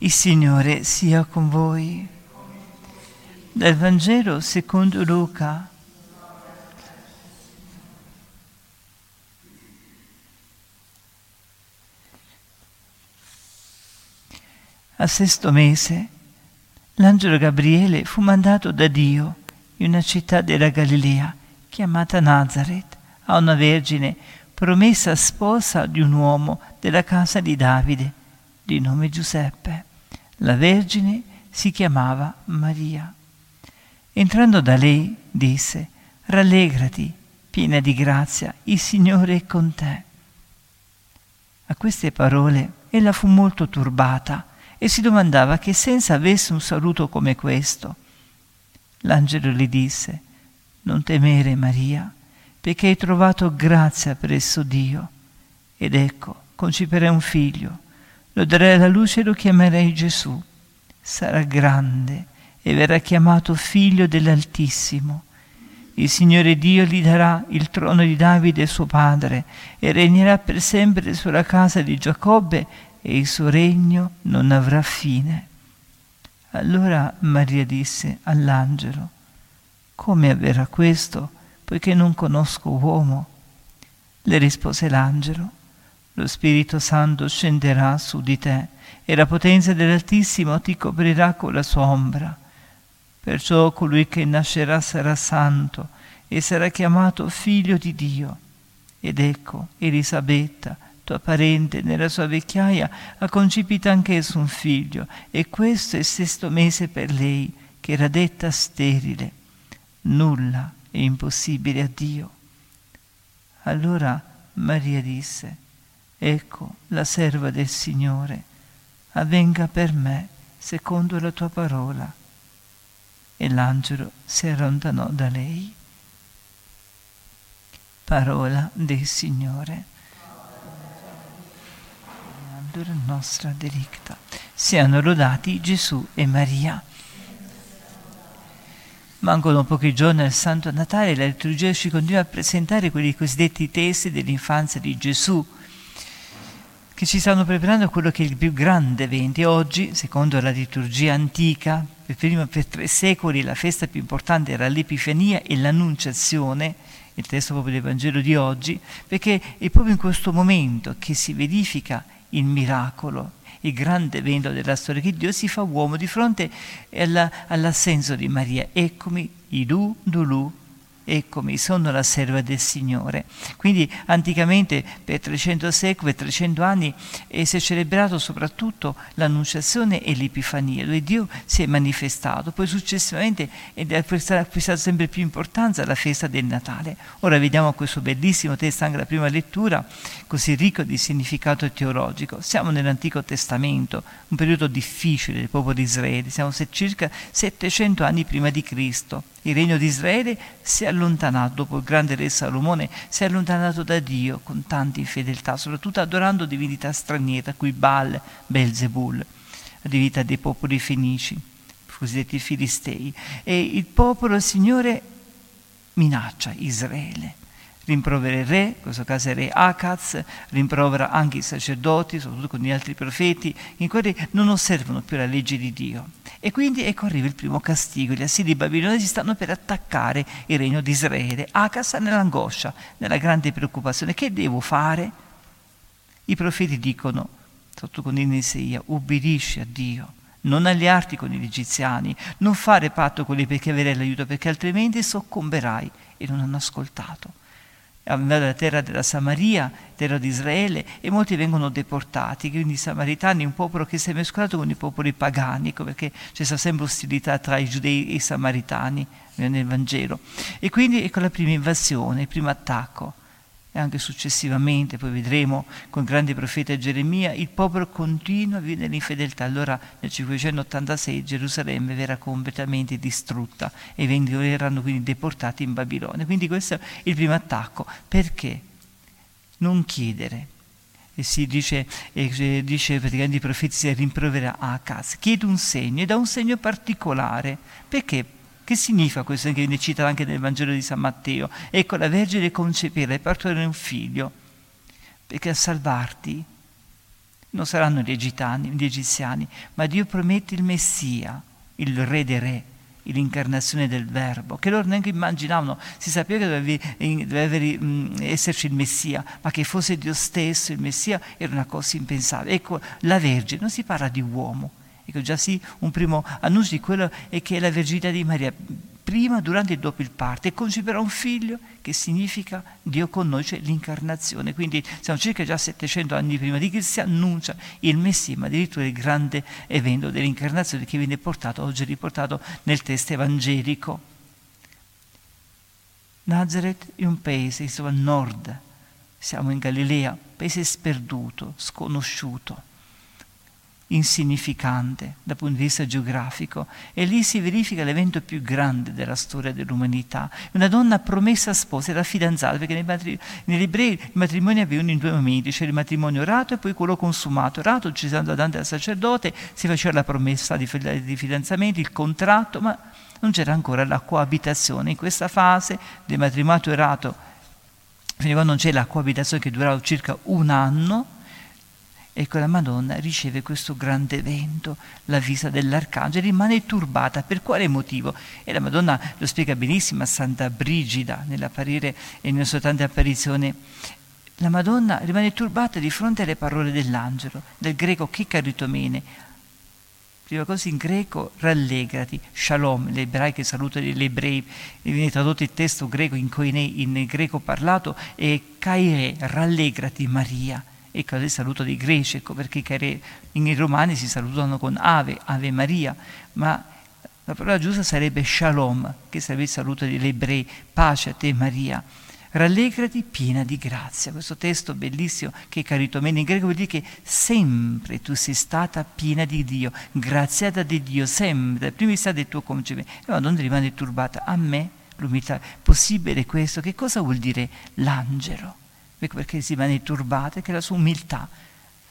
Il Signore sia con voi. Dal Vangelo secondo Luca. Al sesto mese, l'angelo Gabriele fu mandato da Dio in una città della Galilea chiamata Nazareth a una vergine promessa sposa di un uomo della casa di Davide di nome Giuseppe. La Vergine si chiamava Maria. Entrando da lei, disse, Rallegrati, piena di grazia, il Signore è con te. A queste parole ella fu molto turbata e si domandava che senso avesse un saluto come questo. L'angelo le disse, Non temere, Maria, perché hai trovato grazia presso Dio. Ed ecco, conciperai un figlio lo darei alla luce e lo chiamerei Gesù. Sarà grande e verrà chiamato figlio dell'Altissimo. Il Signore Dio gli darà il trono di Davide suo padre e regnerà per sempre sulla casa di Giacobbe e il suo regno non avrà fine. Allora Maria disse all'angelo, come avverrà questo, poiché non conosco uomo? Le rispose l'angelo, lo Spirito Santo scenderà su di te e la potenza dell'Altissimo ti coprirà con la sua ombra. Perciò colui che nascerà sarà santo e sarà chiamato figlio di Dio. Ed ecco, Elisabetta, tua parente, nella sua vecchiaia, ha concepito anch'essa un figlio, e questo è il sesto mese per lei, che era detta sterile. Nulla è impossibile a Dio. Allora Maria disse, Ecco la serva del Signore, avvenga per me secondo la tua parola. E l'angelo si allontanò da lei. Parola del Signore. Allora nostra delicta. Siano lodati Gesù e Maria. Mancano pochi giorni al Santo Natale, la liturgia ci continua a presentare quelli cosiddetti testi dell'infanzia di Gesù che ci stanno preparando a quello che è il più grande evento. Oggi, secondo la liturgia antica, per, prima, per tre secoli la festa più importante era l'Epifania e l'Annunciazione, il testo proprio del Vangelo di oggi, perché è proprio in questo momento che si verifica il miracolo, il grande evento della storia, che Dio si fa uomo di fronte alla, all'assenso di Maria. Eccomi, Idu, Dulu, eccomi, sono la serva del Signore. Quindi anticamente per 300 secoli, 300 anni, eh, si è celebrato soprattutto l'Annunciazione e l'Epifania, dove Dio si è manifestato. Poi successivamente è acquistata sempre più importanza la festa del Natale. Ora vediamo questo bellissimo testo, anche la prima lettura, così ricco di significato teologico. Siamo nell'Antico Testamento, un periodo difficile del popolo di Israele, siamo circa 700 anni prima di Cristo. Il regno di Israele si è allontanato, dopo il grande re Salomone, si è allontanato da Dio con tanta infedeltà, soprattutto adorando divinità straniere, a cui Baal, Belzebul, la divinità dei popoli fenici, cosiddetti filistei. E il popolo, il Signore, minaccia Israele rimprovera il re, in questo caso il re Akaz, rimprovera anche i sacerdoti, soprattutto con gli altri profeti, in cui non osservano più la legge di Dio. E quindi ecco arriva il primo castigo, gli assidi babilonesi stanno per attaccare il regno di Israele. Akaz nell'angoscia, nella grande preoccupazione, che devo fare? I profeti dicono, sotto con Isaia, ubbidisci a Dio non alliarti con gli egiziani, non fare patto con lì perché avrai l'aiuto, perché altrimenti soccomberai. E non hanno ascoltato andare alla terra della Samaria, terra di Israele, e molti vengono deportati, quindi i samaritani, un popolo che si è mescolato con i popoli pagani, perché c'è sempre ostilità tra i giudei e i samaritani nel Vangelo. E quindi ecco la prima invasione, il primo attacco e anche successivamente, poi vedremo con il grande profeta Geremia, il popolo continua a vivere nell'infedeltà. Allora nel 586 Gerusalemme verrà completamente distrutta e verranno quindi deportati in Babilonia. Quindi questo è il primo attacco. Perché? Non chiedere. E si dice, e dice praticamente i profeti si rimprovera a casa. Chiede un segno, e da un segno particolare. Perché? Che significa questo che viene citato anche nel Vangelo di San Matteo? Ecco, la Vergine concepirà e partorire un figlio, perché a salvarti non saranno gli, egitani, gli egiziani, ma Dio promette il Messia, il re dei re, l'incarnazione del Verbo, che loro neanche immaginavano, si sapeva che doveva, mm, esserci il Messia, ma che fosse Dio stesso il Messia era una cosa impensabile. Ecco, la Vergine, non si parla di uomo, ecco già sì, un primo annuncio di quello è che la Verginità di Maria prima, durante e dopo il parto e conceperà un figlio che significa Dio con noi, cioè l'incarnazione. Quindi siamo circa già 700 anni prima di che si annuncia il Messia, ma addirittura il grande evento dell'incarnazione che viene portato, oggi riportato nel testo evangelico. Nazareth è un paese trova a nord, siamo in Galilea, paese sperduto, sconosciuto insignificante dal punto di vista geografico e lì si verifica l'evento più grande della storia dell'umanità. Una donna promessa sposa era fidanzata perché nei matri- negli ebrei i matrimoni avevano in due momenti, c'era il matrimonio rato e poi quello consumato. Rato ci siamo davanti al sacerdote, si faceva la promessa di, di fidanzamento, il contratto, ma non c'era ancora la coabitazione. In questa fase del matrimonio rato, fino a quando non c'è la coabitazione che durava circa un anno, Ecco, la Madonna riceve questo grande evento, la vista dell'Arcangelo, rimane turbata. Per quale motivo? E la Madonna lo spiega benissimo a Santa Brigida, nell'apparire e nella sua tante apparizioni. La Madonna rimane turbata di fronte alle parole dell'angelo, del greco chicaritomene. Prima cosa in greco, rallegrati, shalom, l'ebraico saluto degli ebrei, viene tradotto il testo greco in, koine, in greco parlato, e kaire, rallegrati Maria ecco il saluto dei greci, ecco perché i romani si salutano con Ave, Ave Maria, ma la parola giusta sarebbe Shalom, che sarebbe il saluto degli ebrei, pace a te Maria. Rallegrati piena di grazia. Questo testo bellissimo che caritomene in greco vuol dire che sempre tu sei stata piena di Dio, graziata di Dio, sempre, dal primo istante del tuo concepimento. E la donna rimane turbata. A me l'umiltà, possibile questo? Che cosa vuol dire l'angelo? Ecco perché si rimane turbata, che la sua umiltà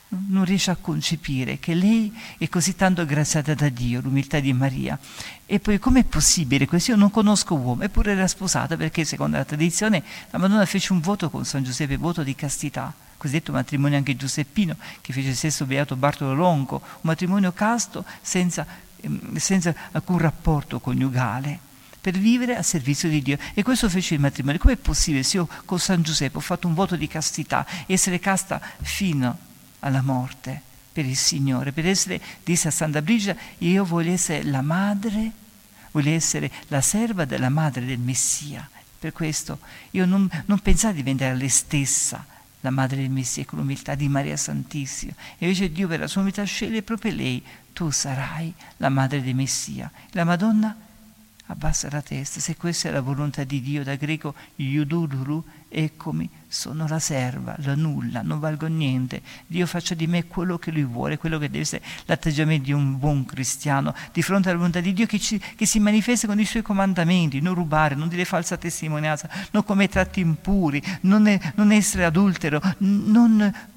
non riesce a concepire che lei è così tanto graziata da Dio, l'umiltà di Maria. E poi com'è possibile questo? Io non conosco uomo, eppure era sposata perché secondo la tradizione la Madonna fece un voto con San Giuseppe, voto di castità, cosiddetto matrimonio anche giuseppino, che fece il stesso beato Bartolo Longo, un matrimonio casto senza, ehm, senza alcun rapporto coniugale per vivere a servizio di Dio. E questo fece il matrimonio. Com'è possibile se io con San Giuseppe ho fatto un voto di castità, essere casta fino alla morte per il Signore, per essere, disse a Santa Brigida, io voglio essere la madre, voglio essere la serva della madre del Messia. Per questo io non, non pensavo di diventare lei stessa la madre del Messia con l'umiltà di Maria Santissima. E invece Dio per la sua umiltà sceglie proprio lei, tu sarai la madre del Messia. La Madonna abbassa la testa, se questa è la volontà di Dio, da greco yudururu, eccomi, sono la serva, la nulla, non valgo niente, Dio faccia di me quello che Lui vuole, quello che deve essere l'atteggiamento di un buon cristiano, di fronte alla volontà di Dio che, ci, che si manifesta con i Suoi comandamenti, non rubare, non dire falsa testimonianza, non commettere atti impuri, non, non essere adultero, non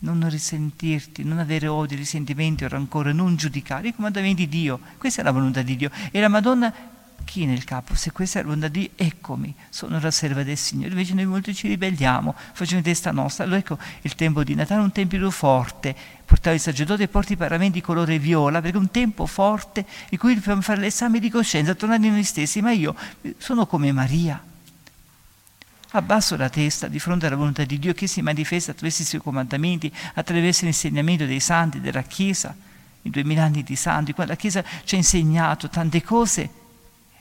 non risentirti, non avere odio, risentimenti o rancore, non giudicare i comandamenti di Dio. Questa è la volontà di Dio. E la Madonna chi nel capo? Se questa è la volontà di Dio, eccomi, sono la serva del Signore. Invece noi molti ci ribelliamo, facciamo testa nostra. Allora ecco il tempo di Natale, un tempo forte. Portare il sacerdote e porti i paramenti colore viola, perché è un tempo forte in cui dobbiamo fare l'esame di coscienza, tornare in noi stessi. Ma io sono come Maria Abbasso la testa di fronte alla volontà di Dio che si manifesta attraverso i suoi comandamenti, attraverso l'insegnamento dei santi, della Chiesa, i duemila anni di santi, quando la Chiesa ci ha insegnato tante cose,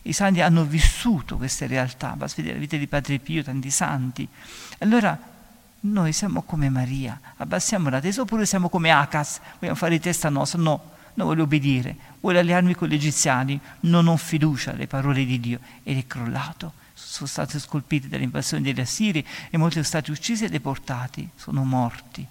i santi hanno vissuto queste realtà, basta vedere la vita di Padre Pio, tanti santi. Allora noi siamo come Maria, abbassiamo la testa oppure siamo come Acas, vogliamo fare testa nostra, no, non voglio obbedire, voglio allearmi con gli egiziani, non ho fiducia alle parole di Dio. Ed è crollato sono stati scolpiti dall'invasione degli Assiri e molti sono stati uccisi e deportati, sono morti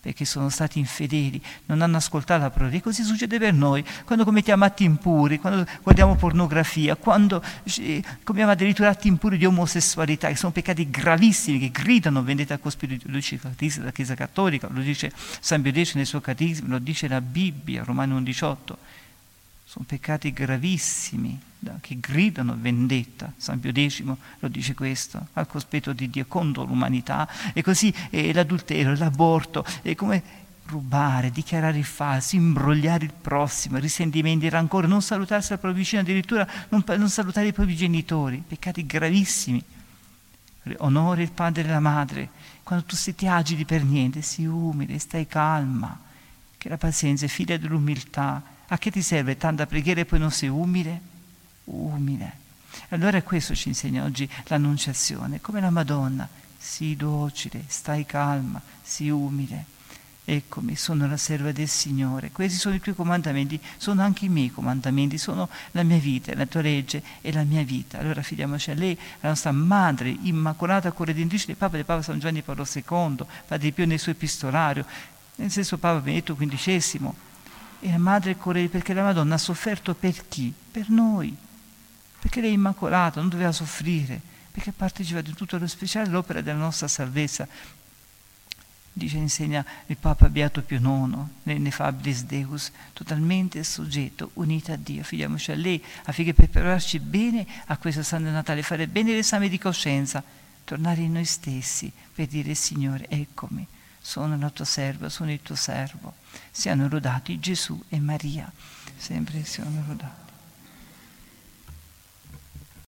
perché sono stati infedeli, non hanno ascoltato la parola. E così succede per noi, quando commettiamo atti impuri, quando guardiamo pornografia, quando eh, commettiamo addirittura atti impuri di omosessualità, che sono peccati gravissimi, che gridano vendetta al cospirito. Lo dice la Chiesa Cattolica, lo dice San Pio nel suo catechismo, lo dice la Bibbia, Romano 18. Sono peccati gravissimi che gridano vendetta. San Pio X lo dice questo, al cospetto di Dio contro l'umanità. E così eh, l'adulterio, l'aborto, e come rubare, dichiarare il falso, imbrogliare il prossimo, risentimenti, rancore, non salutarsi al proprio vicino, addirittura non, non salutare i propri genitori, peccati gravissimi. Onore il padre e la madre, quando tu ti agiti per niente, sii umile, stai calma, che la pazienza è figlia dell'umiltà. A che ti serve tanta preghiera e poi non sei umile? Umile. Allora questo ci insegna oggi l'annunciazione, come la Madonna, sii docile, stai calma, sii umile. Eccomi, sono la serva del Signore. Questi sono i tuoi comandamenti, sono anche i miei comandamenti, sono la mia vita, la tua legge e la mia vita. Allora fidiamoci a lei, la nostra madre immacolata corredentrice del Papa del Papa San Giovanni Paolo II, Padre Pio nel suo epistolario, nel senso Papa Benedetto XV. E la madre corredentrice perché la Madonna ha sofferto per chi? Per noi. Perché lei è immacolata, non doveva soffrire, perché partecipa di tutto lo speciale l'opera della nostra salvezza dice insegna il Papa Beato Pio IX, nell'Ineffabilis Deus, totalmente soggetto, unito a Dio. Fidiamoci a lei affinché prepararci bene a questo Santo Natale, fare bene l'esame di coscienza, tornare in noi stessi per dire Signore, eccomi, sono la tua serva, sono il tuo servo. Siano lodati Gesù e Maria, sempre siano lodati.